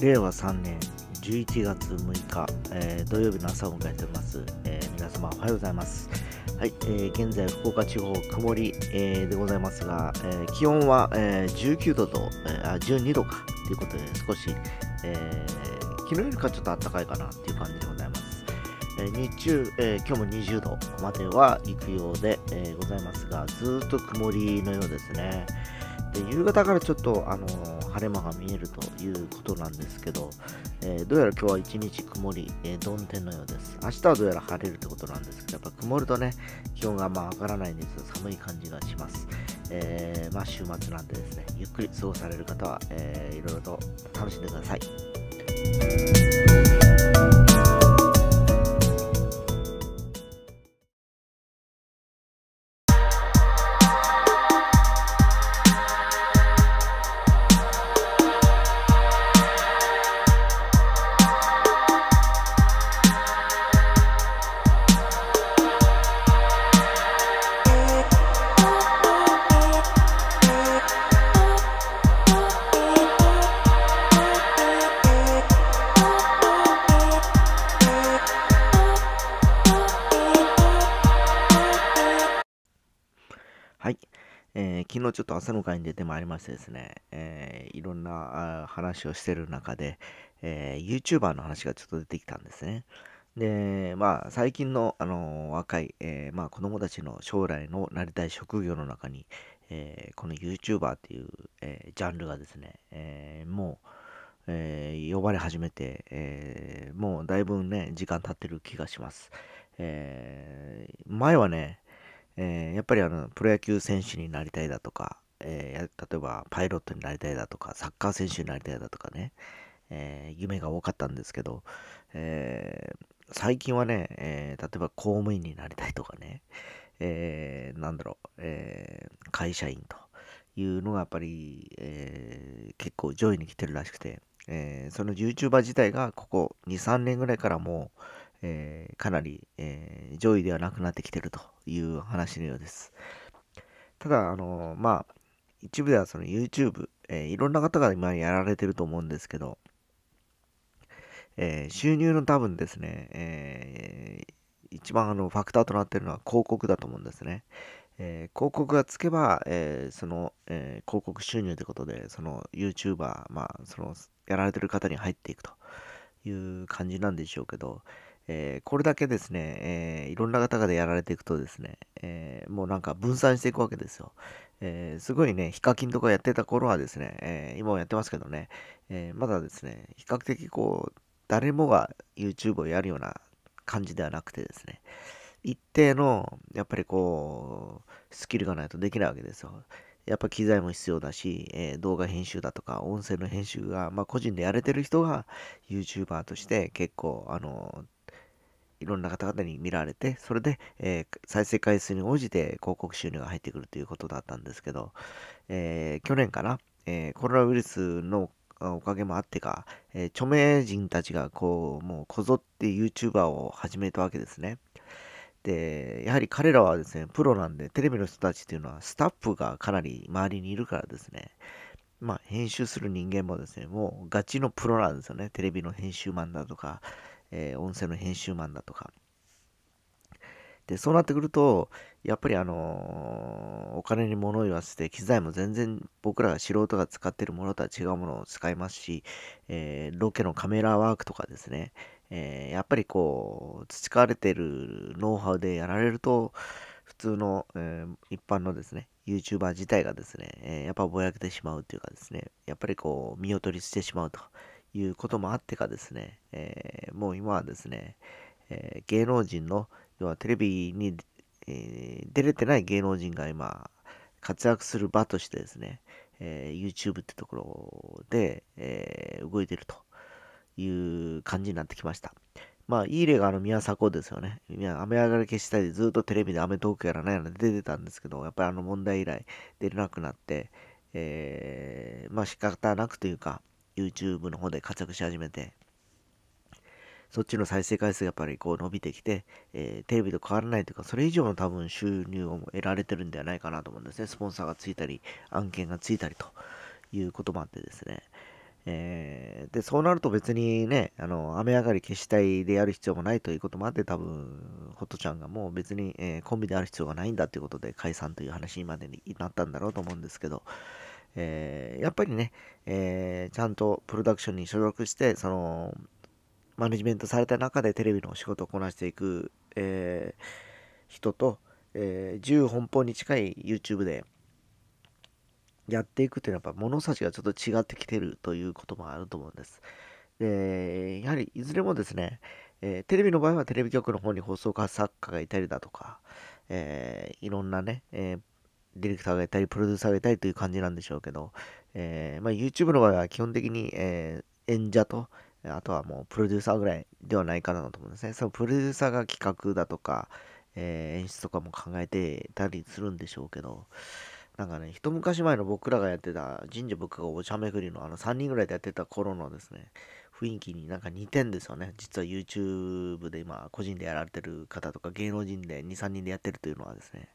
令和3年11月6日、えー土曜日の朝を迎えております、えー皆様おはようございます。はい、えー現在福岡地方曇り、えーでございますが、えー気温は、えー19度と、えーあ12度かということで少し、えー昨日よりかちょっと暖かいかなっていう感じでございます。えー日中、えー今日も20度までは行くようで、えーございますが、ずっと曇りのようですね。で夕方からちょっと、あのー晴れ間が見えるということなんですけど、えーどうやら今日は一日曇り、えー、曇天のようです。明日はどうやら晴れるということなんですけど、やっぱ曇るとね、気温がま上がらないんです寒い感じがします。えーまあ週末なんでですね、ゆっくり過ごされる方は、えーいろいろと楽しんでくださ。い。昨日ちょっと朝の会に出てまいりましてですね、えーいろんな話をしてる中で、えー YouTuber の話がちょっと出てきたんですね。で、まあ、最近の、あの若い、えーまあ、子供たちの将来のなりたい職業の中に、えーこの YouTuber っていう、えージャンルがですね、えもう、え呼ばれ始めて、えもうだいぶね、時間経ってる気がします。え前はね、えーやっぱりあのプロ野球選手になりたいだとか、えー例えばパイロットになりたいだとか、サッカー選手になりたいだとかね、えー夢が多かったんですけど、え最近はね、え例えば公務員になりたいとかね、えーなんだろう、え会社員というのがやっぱり、え結構上位に来てるらしくて、えその YouTuber 自体がここ2、3年ぐらいからもう、えーかなり、えー上位ではなくなってきてるという話のようです。ただ、あのまあ、一部ではその YouTube、えいろんな方が今やられてると思うんですけど、え収入の多分ですね、えー一番あのファクターとなってるのは広告だと思うんですね。えー広告がつけば、えーその、えー広告収入ということで、その YouTuber、まあ、そのやられてる方に入っていくという感じなんでしょうけど、えーこれだけですね、えーいろんな方がやられていくとですね、えーもうなんか分散していくわけですよ。えーすごいね、ヒカキンとかやってた頃はですね、えー今もやってますけどね、えーまだですね、比較的こう、誰もが YouTube をやるような感じではなくてですね、一定の、やっぱりこう、スキルがないとできないわけですよ。やっぱ機材も必要だし、えー動画編集だとか、音声の編集が、まあ個人でやれてる人が YouTuber として結構、あの、いろんな方々に見られて、それで、えー再生回数に応じて広告収入が入ってくるということだったんですけど、えー去年かな、えーコロナウイルスのおかげもあってか、えー著名人たちがこう、もうこぞって YouTuber を始めたわけですね。で、やはり彼らはですね、プロなんで、テレビの人たちっていうのはスタッフがかなり周りにいるからですね、まあ、編集する人間もですね、もうガチのプロなんですよね。テレビの編集マンだとか、えー音声の編集マンだとか。で、そうなってくると、やっぱりあのーお金に物を言わせて、機材も全然僕らが素人が使ってるものとは違うものを使いますし、えーロケのカメラワークとかですね、えーやっぱりこう、培われてるノウハウでやられると、普通の、え一般のですね、YouTuber 自体がですね、えやっぱぼやけてしまうというかですね、やっぱりこう、見劣りしてしまうということもあってかですね、えーもう今はですね、えー芸能人の、要はテレビに、えー出れてない芸能人が今、活躍する場としてですね、え YouTube ってところで、え動いてるという感じになってきました。まあ、いい例があの宮迫ですよね。雨上がり消したり、ずっとテレビでアメトークやらないので出てたんですけど、やっぱりあの問題以来出れなくなって、えーまあ仕方なくというか、YouTube の方で活躍し始めて、そっちの再生回数がやっぱりこう伸びてきて、えーテレビと変わらないというか、それ以上の多分収入を得られてるんではないかなと思うんですね。スポンサーがついたり、案件がついたりということもあってですね。えー、で、そうなると別にね、あの、雨上がり消したいでやる必要もないということもあって、多分、ホットちゃんがもう別に、えー、コンビである必要がないんだということで解散という話にまでになったんだろうと思うんですけど、えー、やっぱりね、えちゃんとプロダクションに所属して、その、マネジメントされた中でテレビの仕事をこなしていく、え人と、えー、10本本に近い YouTube でやっていくっていうのはやっぱ物差しがちょっと違ってきてるということもあると思うんです。で、やはりいずれもですね、えー、テレビの場合はテレビ局の方に放送作家がいたりだとか、えー、いろんなね、えー、ディレクターがいたり、プロデューサーがいたりという感じなんでしょうけど、えまあ、YouTube の場合は基本的に、え演者と、あとはもうプロデューサーぐらいではないかなと思うんですね。そのプロデューサーが企画だとか、えー、演出とかも考えてたりするんでしょうけど、なんかね、一昔前の僕らがやってた神社仏閣お茶巡りのあの3人ぐらいでやってた頃のですね、雰囲気になんか似てんですよね。実は YouTube で今個人でやられてる方とか芸能人で2、3人でやってるというのはですね。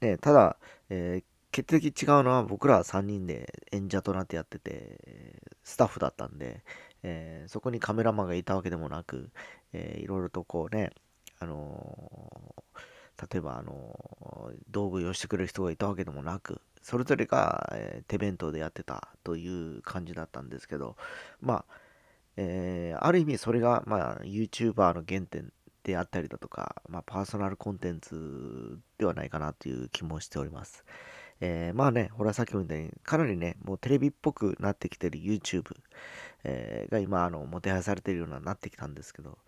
ねただ、えー、決定的違うのは僕らは3人で演者となってやってて、スタッフだったんで、えー、そこにカメラマンがいたわけでもなく、えー、いろいろとこうね、あのー、例えば、あのー、道具をしてくれる人がいたわけでもなく、それぞれが、え、手弁当でやってたという感じだったんですけど、まあ、えある意味それが、まあ、YouTuber の原点であったりだとか、まあ、パーソナルコンテンツではないかなという気もしております。えー、まあね、ほらさっきも言ったように、かなりね、もうテレビっぽくなってきてる YouTube、えー、が今、あの、もてはやされてるようななってきたんですけど、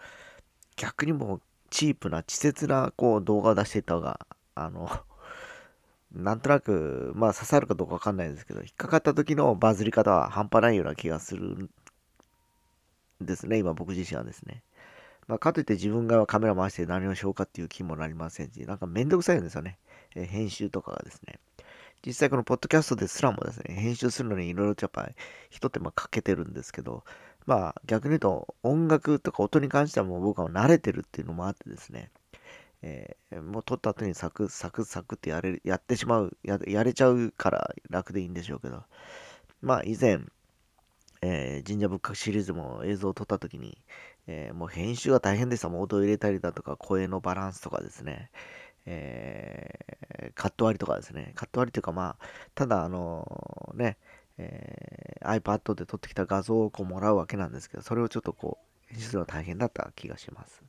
逆にもうチープな、稚拙なこう動画を出していった方が、あの、なんとなく、まあ刺さるかどうかわかんないんですけど、引っかかった時のバズり方は半端ないような気がするんですね、今僕自身はですね。まあ、かといって自分がカメラ回して何をしようかっていう気もなりませんし、なんかめんどくさいんですよね。えー、編集とかがですね。実際このポッドキャストですらもですね、編集するのにいろいろとやっぱり一手間かけてるんですけど、まあ逆に言うと音楽とか音に関してはもう僕は慣れてるっていうのもあってですね、えー、もう撮った後にサクサクサクってやれやってしまうや、やれちゃうから楽でいいんでしょうけど、まあ以前、えー、神社仏閣シリーズも映像を撮った時に、えー、もう編集が大変でした。もう音を入れたりだとか、声のバランスとかですね、えー、カット割りとかですね、カット割りというかまあ、ただあのね、え、iPad で撮ってきた画像をこうもらうわけなんですけど、それをちょっとこう、編集するのは大変だった気がします。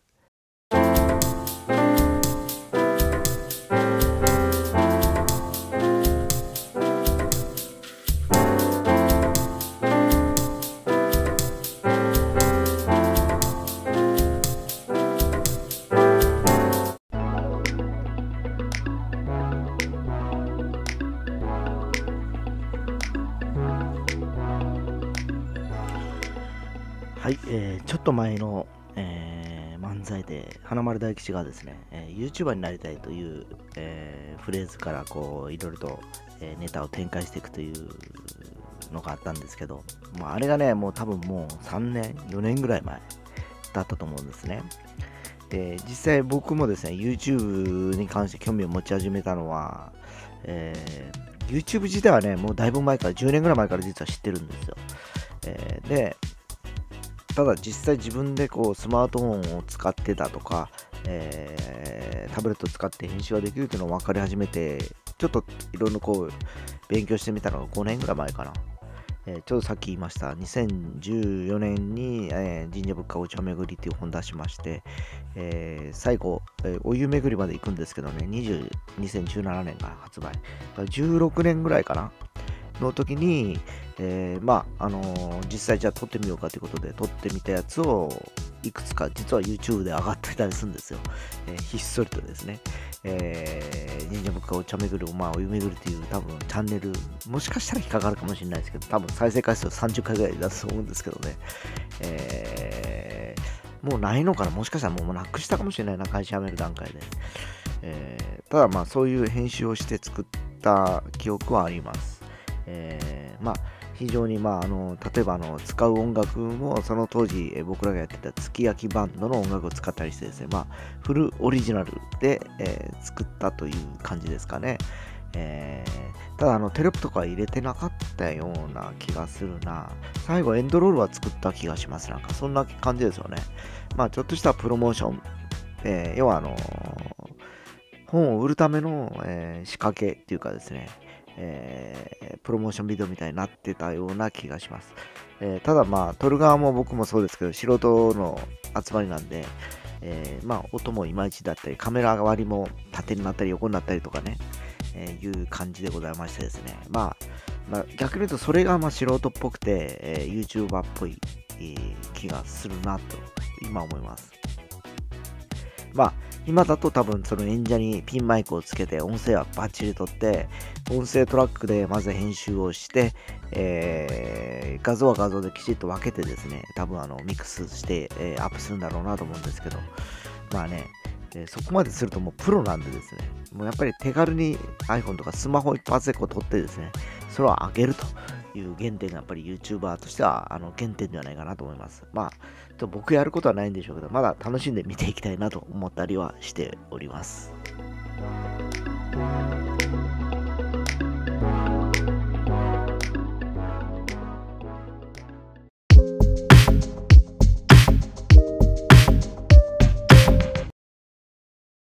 えー、ちょっと前の、えー、漫才で花丸大吉がですね、えー、YouTuber になりたいという、えー、フレーズからこういろいろと、えネタを展開していくというのがあったんですけど、まあ、あれがね、もう多分もう3年、4年ぐらい前だったと思うんですね。で、実際僕もですね、YouTube に関して興味を持ち始めたのは、え YouTube 自体はね、もうだいぶ前から、10年ぐらい前から実は知ってるんですよ。えで、ただ実際自分でこうスマートフォンを使ってたとか、えー、タブレットを使って編集ができるっていうのを分かり始めて、ちょっといろいろこう勉強してみたのが5年ぐらい前かな。えー、ちょうどさっき言いました、2014年に、えー、神社仏閣お茶巡りっていう本出しまして、えー、最後、えお湯巡りまで行くんですけどね、20 2017年から発売。16年ぐらいかな。の時に、えー、まあ、あのー、実際じゃあ撮ってみようかということで撮ってみたやつをいくつか実は YouTube で上がってたりするんですよ。えー、ひっそりとですね。えー、忍者僕がお茶巡り、まあ、お湯巡りっていう多分チャンネル、もしかしたら引っかかるかもしれないですけど、多分再生回数30回ぐらいだと思うんですけどね。えー、もうないのかな？もしかしたらもうなくしたかもしれないな、会社辞める段階で。えー、ただまあそういう編集をして作った記憶はあります。えー、まあ、非常に、まあ、あの例えばあの使う音楽もその当時、え僕らがやってた月焼きバンドの音楽を使ったりしてですね、まあ、フルオリジナルで、えー、作ったという感じですかね。えー、ただあのテロップとか入れてなかったような気がするな。最後エンドロールは作った気がします。なんかそんな感じですよね。まあちょっとしたプロモーション、え、要はあの本を売るための、え、仕掛けっていうかですね、えー、プロモーションビデオみたいになってたような気がします。えー、ただまあ、撮る側も僕もそうですけど、素人の集まりなんで、えー、まあ、音もいまいちだったり、カメラ割りも縦になったり横になったりとかね、え、いう感じでございましてですね。まあ、まあ、逆に言うとそれがまあ素人っぽくて、えー、YouTuber っぽい、え、気がするなと、今思います。まあ、今だと多分その演者にピンマイクをつけて音声はバッチリ撮って、音声トラックでまず編集をして、えー、画像は画像できちっと分けてですね、多分あのミックスして、えー、アップするんだろうなと思うんですけど、まあね、え、そこまでするともうプロなんでですね、もうやっぱり手軽に iPhone とかスマホ一発でこう撮ってですね、それを上げると。いう原点がやっぱり YouTuber としてはあの原点ではないかなと思います。まあ、ちょっと僕やることはないんでしょうけど、まだ楽しんで見ていきたいなと思ったりはしております。